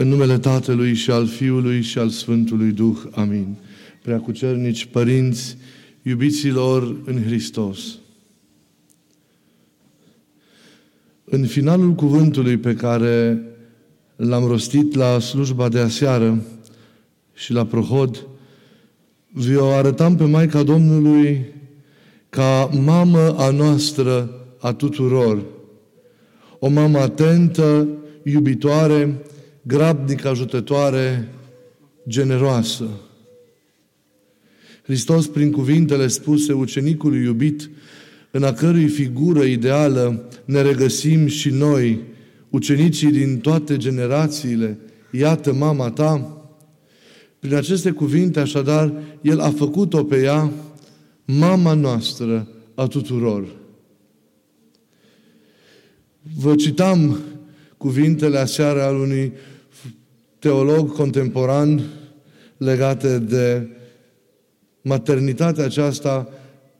În numele Tatălui și al Fiului și al Sfântului Duh. Amin. Preacucernici, părinți, iubiților în Hristos. În finalul cuvântului pe care l-am rostit la slujba de aseară și la prohod, vi-o arătam pe Maica Domnului ca mamă a noastră a tuturor. O mamă atentă, iubitoare, grabnică, ajutătoare, generoasă. Hristos, prin cuvintele spuse ucenicului iubit, în a cărui figură ideală ne regăsim și noi, ucenicii din toate generațiile, iată mama ta, prin aceste cuvinte, așadar, El a făcut-o pe ea mama noastră a tuturor. Vă citam cuvintele aseară al unui teolog contemporan legate de maternitatea aceasta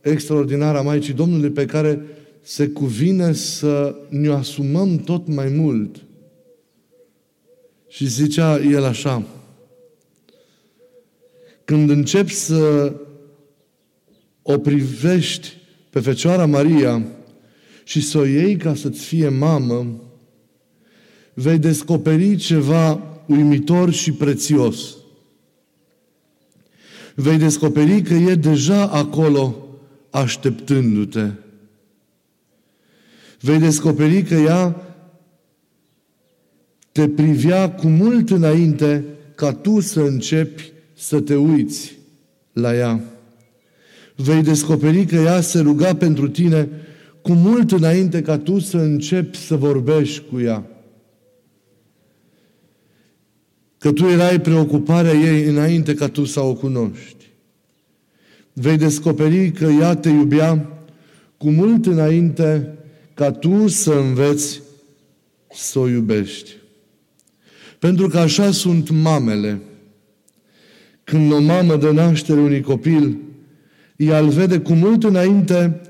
extraordinară a Maicii Domnului pe care se cuvine să ne asumăm tot mai mult. Și zicea el așa, când începi să o privești pe Fecioara Maria și să o iei ca să-ți fie mamă, vei descoperi ceva uimitor și prețios. Vei descoperi că e deja acolo așteptându-te. Vei descoperi că ea te privea cu mult înainte ca tu să începi să te uiți la ea. Vei descoperi că ea se ruga pentru tine cu mult înainte ca tu să începi să vorbești cu ea. Că tu erai preocuparea ei înainte ca tu să o cunoști. Vei descoperi că ea te iubea cu mult înainte ca tu să înveți să o iubești. Pentru că așa sunt mamele. Când o mamă dă naștere unui copil, ea îl vede cu mult înainte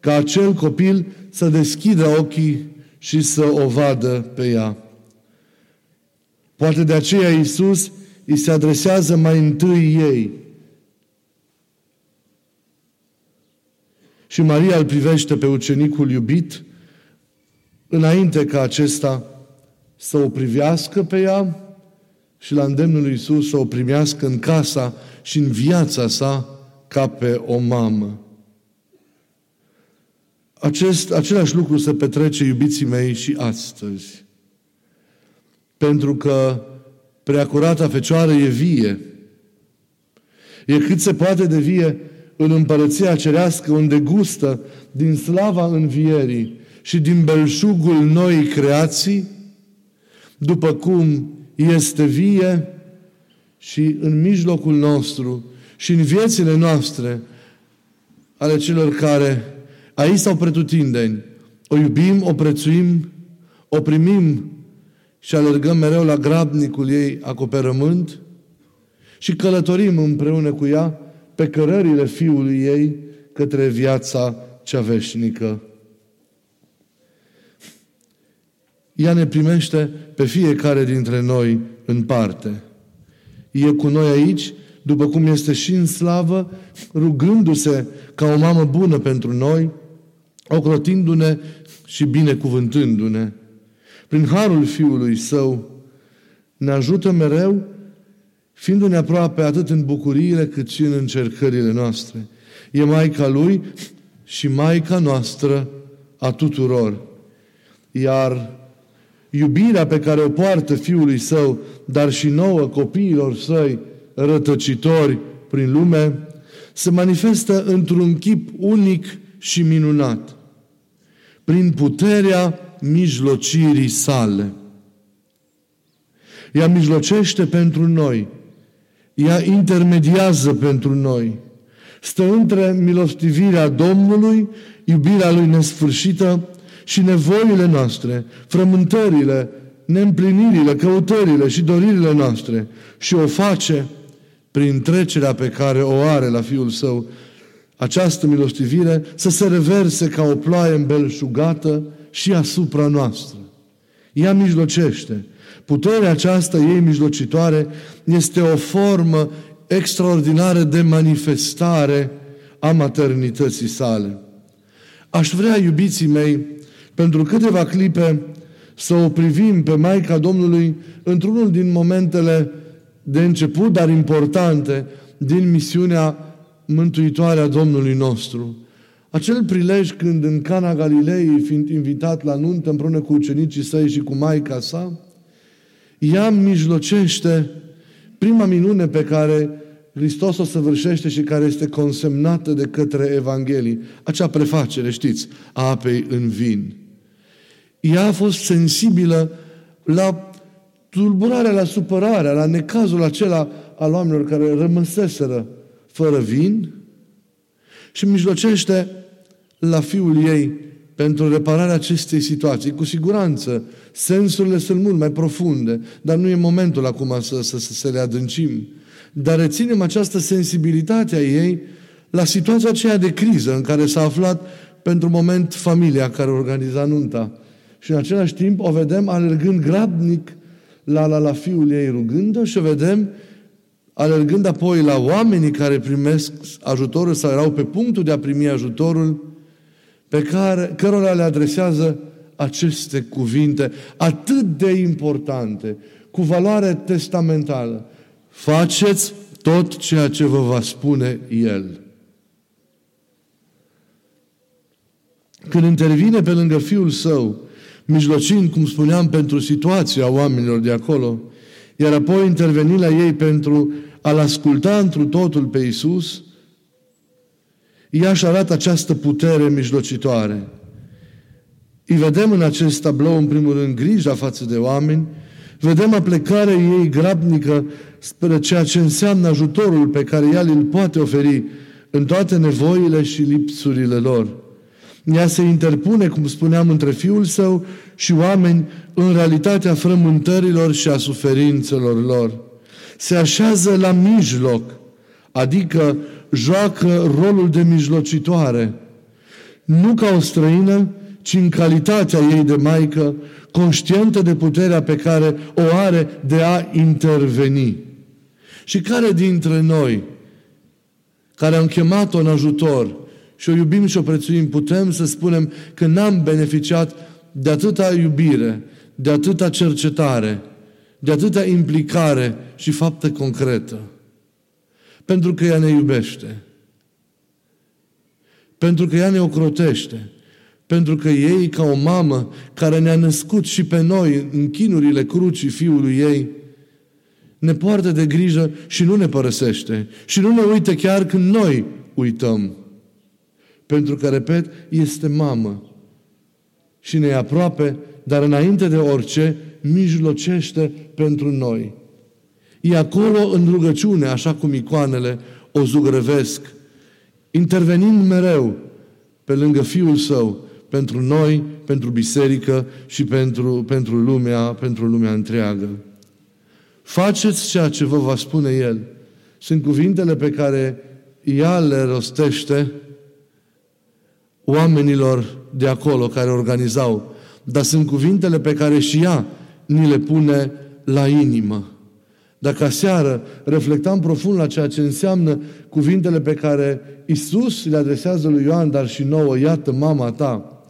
ca acel copil să deschidă ochii și să o vadă pe ea. Poate de aceea Iisus îi se adresează mai întâi ei. Și Maria îl privește pe ucenicul iubit înainte ca acesta să o privească pe ea și la îndemnul lui Iisus să o primească în casa și în viața sa ca pe o mamă. Acest, același lucru se petrece, iubiții mei, și astăzi. Pentru că preacurata Fecioară e vie. E cât se poate de vie în împărăția cerească, unde gustă din slava învierii și din belșugul noii creații, după cum este vie și în mijlocul nostru și în viețile noastre ale celor care aici sau pretutindeni, o iubim, o prețuim, o primim și alergăm mereu la grabnicul ei acoperământ și călătorim împreună cu ea pe cărările Fiului ei către viața cea veșnică. Ea ne primește pe fiecare dintre noi în parte. E cu noi aici, după cum este și în slavă, rugându-se ca o mamă bună pentru noi, ocrotindu-ne și binecuvântându-ne prin harul Fiului Său, ne ajută mereu, fiindu-ne aproape atât în bucuriile cât și în încercările noastre. E Maica Lui și Maica noastră a tuturor. Iar iubirea pe care o poartă Fiului Său, dar și nouă copiilor Săi rătăcitori prin lume, se manifestă într-un chip unic și minunat. Prin puterea mijlocirii sale. Ea mijlocește pentru noi. Ea intermediază pentru noi. Stă între milostivirea Domnului, iubirea Lui nesfârșită și nevoile noastre, frământările, neîmplinirile, căutările și doririle noastre și o face prin trecerea pe care o are la Fiul Său, această milostivire să se reverse ca o ploaie îmbelșugată și asupra noastră. Ea mijlocește Puterea aceasta ei mijlocitoare este o formă extraordinară de manifestare a maternității sale. Aș vrea, iubiții mei, pentru câteva clipe să o privim pe Maica Domnului într-unul din momentele de început, dar importante, din misiunea mântuitoare a Domnului nostru. Acel prilej când în Cana Galilei, fiind invitat la nuntă împreună cu ucenicii săi și cu Maica sa, ea mijlocește prima minune pe care Hristos o săvârșește și care este consemnată de către Evanghelii. Acea prefacere, știți, a apei în vin. Ea a fost sensibilă la tulburarea, la supărarea, la necazul acela al oamenilor care rămăseseră fără vin și mijlocește la fiul ei pentru repararea acestei situații. Cu siguranță, sensurile sunt mult mai profunde, dar nu e momentul acum să, să, să, să le adâncim. Dar reținem această sensibilitate a ei la situația aceea de criză în care s-a aflat pentru moment familia care organiza nunta. Și în același timp o vedem alergând grabnic la, la, la fiul ei rugând și o vedem alergând apoi la oamenii care primesc ajutorul sau erau pe punctul de a primi ajutorul, pe care, cărora le adresează aceste cuvinte atât de importante, cu valoare testamentală. Faceți tot ceea ce vă va spune El. Când intervine pe lângă Fiul Său, mijlocind, cum spuneam, pentru situația oamenilor de acolo, iar apoi interveni la ei pentru a-L asculta întru totul pe Isus, ea își arată această putere mijlocitoare. Îi vedem în acest tablou, în primul rând, grija față de oameni, vedem aplecarea ei grabnică spre ceea ce înseamnă ajutorul pe care ea îl poate oferi în toate nevoile și lipsurile lor. Ea se interpune, cum spuneam, între Fiul Său și oameni în realitatea frământărilor și a suferințelor lor. Se așează la mijloc, adică joacă rolul de mijlocitoare. Nu ca o străină, ci în calitatea ei de maică, conștientă de puterea pe care o are de a interveni. Și care dintre noi, care am chemat-o în ajutor și o iubim și o prețuim, putem să spunem că n-am beneficiat de atâta iubire, de atâta cercetare, de atâta implicare și faptă concretă. Pentru că ea ne iubește. Pentru că ea ne ocrotește. Pentru că ei, ca o mamă care ne-a născut și pe noi în chinurile crucii fiului ei, ne poartă de grijă și nu ne părăsește. Și nu ne uită chiar când noi uităm. Pentru că, repet, este mamă. Și ne e aproape, dar înainte de orice, mijlocește pentru noi. E acolo în rugăciune, așa cum icoanele o zugrăvesc, intervenind mereu pe lângă Fiul Său, pentru noi, pentru biserică și pentru, pentru, lumea, pentru lumea întreagă. Faceți ceea ce vă va spune El. Sunt cuvintele pe care ea le rostește oamenilor de acolo care organizau, dar sunt cuvintele pe care și ea ni le pune la inimă. Dacă aseară reflectam profund la ceea ce înseamnă cuvintele pe care Isus le adresează lui Ioan, dar și nouă, iată mama ta,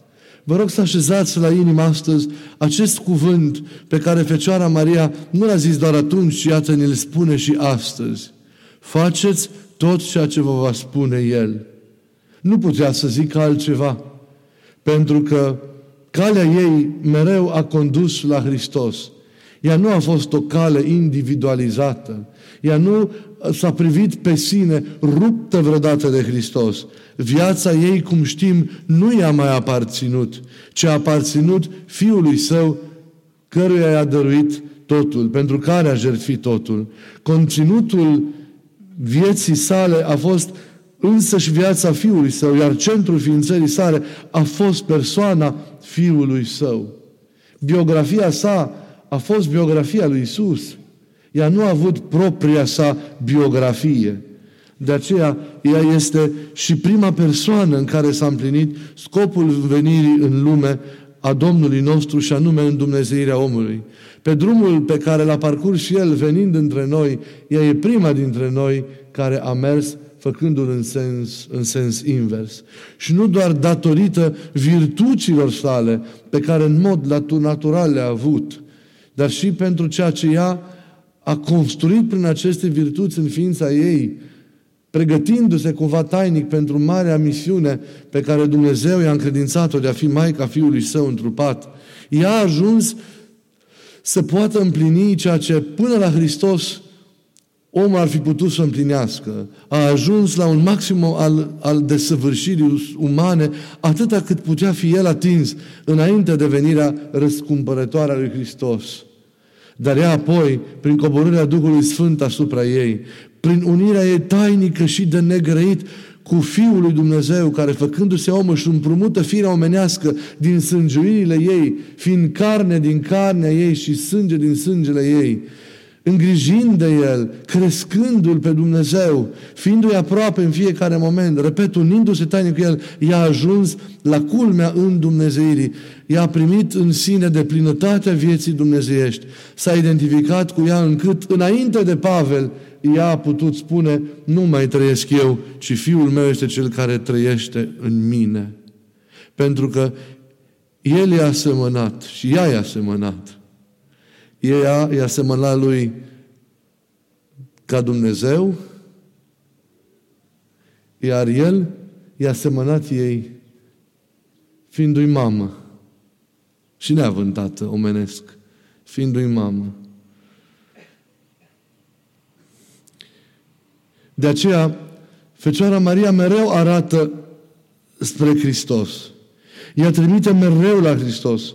vă rog să așezați la inimă astăzi acest cuvânt pe care Fecioara Maria nu l-a zis doar atunci, ci iată ne-l spune și astăzi. Faceți tot ceea ce vă va spune El. Nu putea să zică altceva, pentru că calea ei mereu a condus la Hristos. Ea nu a fost o cale individualizată. Ea nu s-a privit pe sine ruptă vreodată de Hristos. Viața ei, cum știm, nu i-a mai aparținut, ci a aparținut Fiului Său, căruia i-a dăruit totul, pentru care a jertfit totul. Conținutul vieții sale a fost însăși viața Fiului Său, iar centrul ființării sale a fost persoana Fiului Său. Biografia sa a fost biografia lui Isus. Ea nu a avut propria sa biografie. De aceea, ea este și prima persoană în care s-a împlinit scopul venirii în lume a Domnului nostru și anume în Dumnezeirea omului. Pe drumul pe care l-a parcurs și El venind între noi, ea e prima dintre noi care a mers făcându-l în sens, în sens invers. Și nu doar datorită virtuților sale, pe care în mod natural le-a avut, dar și pentru ceea ce ea a construit prin aceste virtuți în ființa ei, pregătindu-se cumva tainic pentru marea misiune pe care Dumnezeu i-a încredințat-o de a fi Maica Fiului Său întrupat. Ea a ajuns să poată împlini ceea ce până la Hristos omul ar fi putut să împlinească. A ajuns la un maxim al, al desăvârșirii umane, atâta cât putea fi el atins înainte de venirea răscumpărătoare a lui Hristos. Dar ea apoi, prin coborârea Duhului Sfânt asupra ei, prin unirea ei tainică și de negrăit cu Fiul lui Dumnezeu, care făcându-se om își împrumută firea omenească din sângiuirile ei, fiind carne din carnea ei și sânge din sângele ei, îngrijind de El, crescându-L pe Dumnezeu, fiindu-i aproape în fiecare moment, repet, unindu-se tainic cu El, i-a ajuns la culmea în Dumnezeirii. I-a primit în sine de plinătatea vieții dumnezeiești. S-a identificat cu ea încât, înainte de Pavel, ea a putut spune, nu mai trăiesc eu, ci Fiul meu este Cel care trăiește în mine. Pentru că El i-a semănat și ea i-a semănat. Ea i-a semănat lui ca Dumnezeu, iar El i-a semănat ei fiindu-i mamă și neavând tată omenesc, fiindu-i mamă. De aceea, Fecioara Maria mereu arată spre Hristos. Ea trimite mereu la Hristos.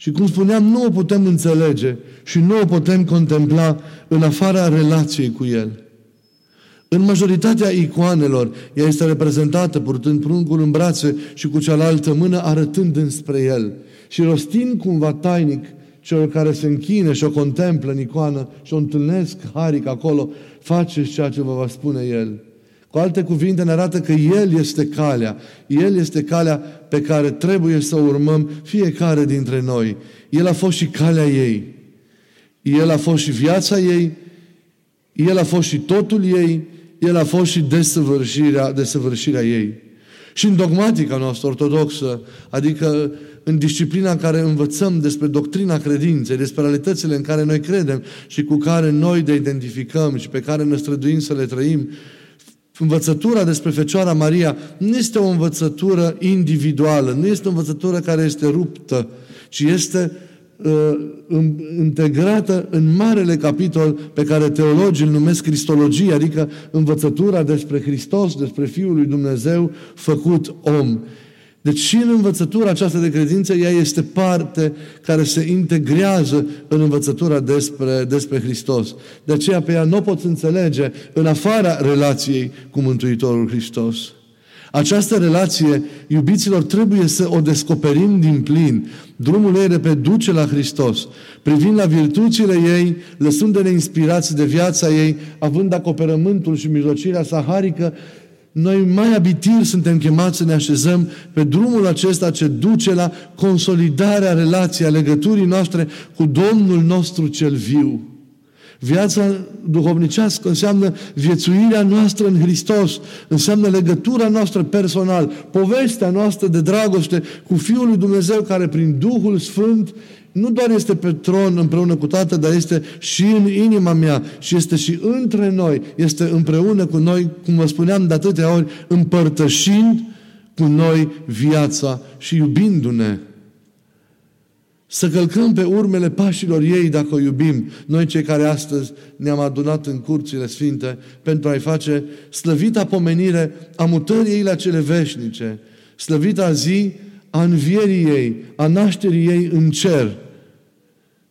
Și cum spuneam, nu o putem înțelege și nu o putem contempla în afara relației cu El. În majoritatea icoanelor, ea este reprezentată purtând pruncul în brațe și cu cealaltă mână arătând înspre El. Și rostind cumva tainic celor care se închină și o contemplă în icoană și o întâlnesc haric acolo, faceți ceea ce vă va spune El. Cu alte cuvinte, ne arată că El este calea. El este calea pe care trebuie să o urmăm fiecare dintre noi. El a fost și calea ei. El a fost și viața ei. El a fost și totul ei. El a fost și desăvârșirea, desăvârșirea ei. Și în dogmatica noastră ortodoxă, adică în disciplina în care învățăm despre doctrina credinței, despre realitățile în care noi credem și cu care noi ne identificăm și pe care ne străduim să le trăim, învățătura despre Fecioara Maria nu este o învățătură individuală, nu este o învățătură care este ruptă, ci este uh, integrată în marele capitol pe care teologii îl numesc Cristologie, adică învățătura despre Hristos, despre Fiul lui Dumnezeu făcut om. Deci și în învățătura aceasta de credință, ea este parte care se integrează în învățătura despre, despre Hristos. De aceea pe ea nu o poți înțelege în afara relației cu Mântuitorul Hristos. Această relație, iubiților, trebuie să o descoperim din plin. Drumul ei repet duce la Hristos, privind la virtuțile ei, lăsându-ne inspirați de viața ei, având acoperământul și mijlocirea saharică noi mai abitir suntem chemați să ne așezăm pe drumul acesta ce duce la consolidarea relației, a legăturii noastre cu Domnul nostru cel viu. Viața duhovnicească înseamnă viețuirea noastră în Hristos, înseamnă legătura noastră personal, povestea noastră de dragoste cu Fiul lui Dumnezeu care prin Duhul Sfânt nu doar este pe tron împreună cu Tatăl, dar este și în inima mea și este și între noi, este împreună cu noi, cum vă spuneam de atâtea ori, împărtășind cu noi viața și iubindu-ne. Să călcăm pe urmele pașilor ei dacă o iubim, noi cei care astăzi ne-am adunat în curțile sfinte pentru a-i face slăvita pomenire a mutării ei la cele veșnice, slăvita zi a învierii ei, a nașterii ei în cer,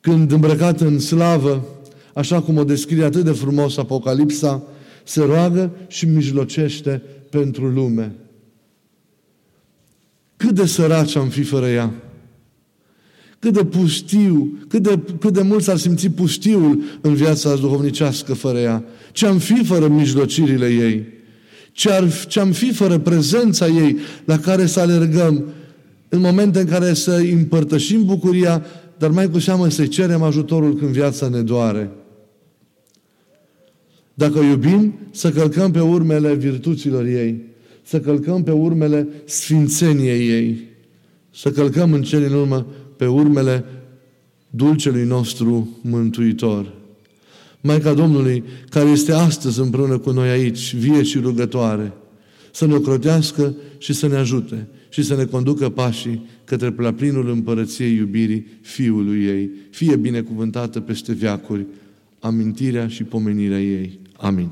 când îmbrăcată în slavă, așa cum o descrie atât de frumos Apocalipsa, se roagă și mijlocește pentru lume. Cât de săraci am fi fără ea! Cât de pustiu, cât de, cât de mult s-ar simți pustiul în viața duhovnicească fără ea. Ce am fi fără mijlocirile ei. Ce, ar, ce am fi fără prezența ei la care să alergăm în momente în care să împărtășim bucuria, dar mai cu seamă să cerem ajutorul când viața ne doare. Dacă o iubim, să călcăm pe urmele virtuților ei, să călcăm pe urmele sfințeniei ei, să călcăm în cele în urmă pe urmele dulcelui nostru Mântuitor. Maica Domnului, care este astăzi împreună cu noi aici, vie și rugătoare, să ne ocrotească și să ne ajute și să ne conducă pașii către plinul împărăției iubirii Fiului ei. Fie binecuvântată peste viacuri amintirea și pomenirea ei. Amin.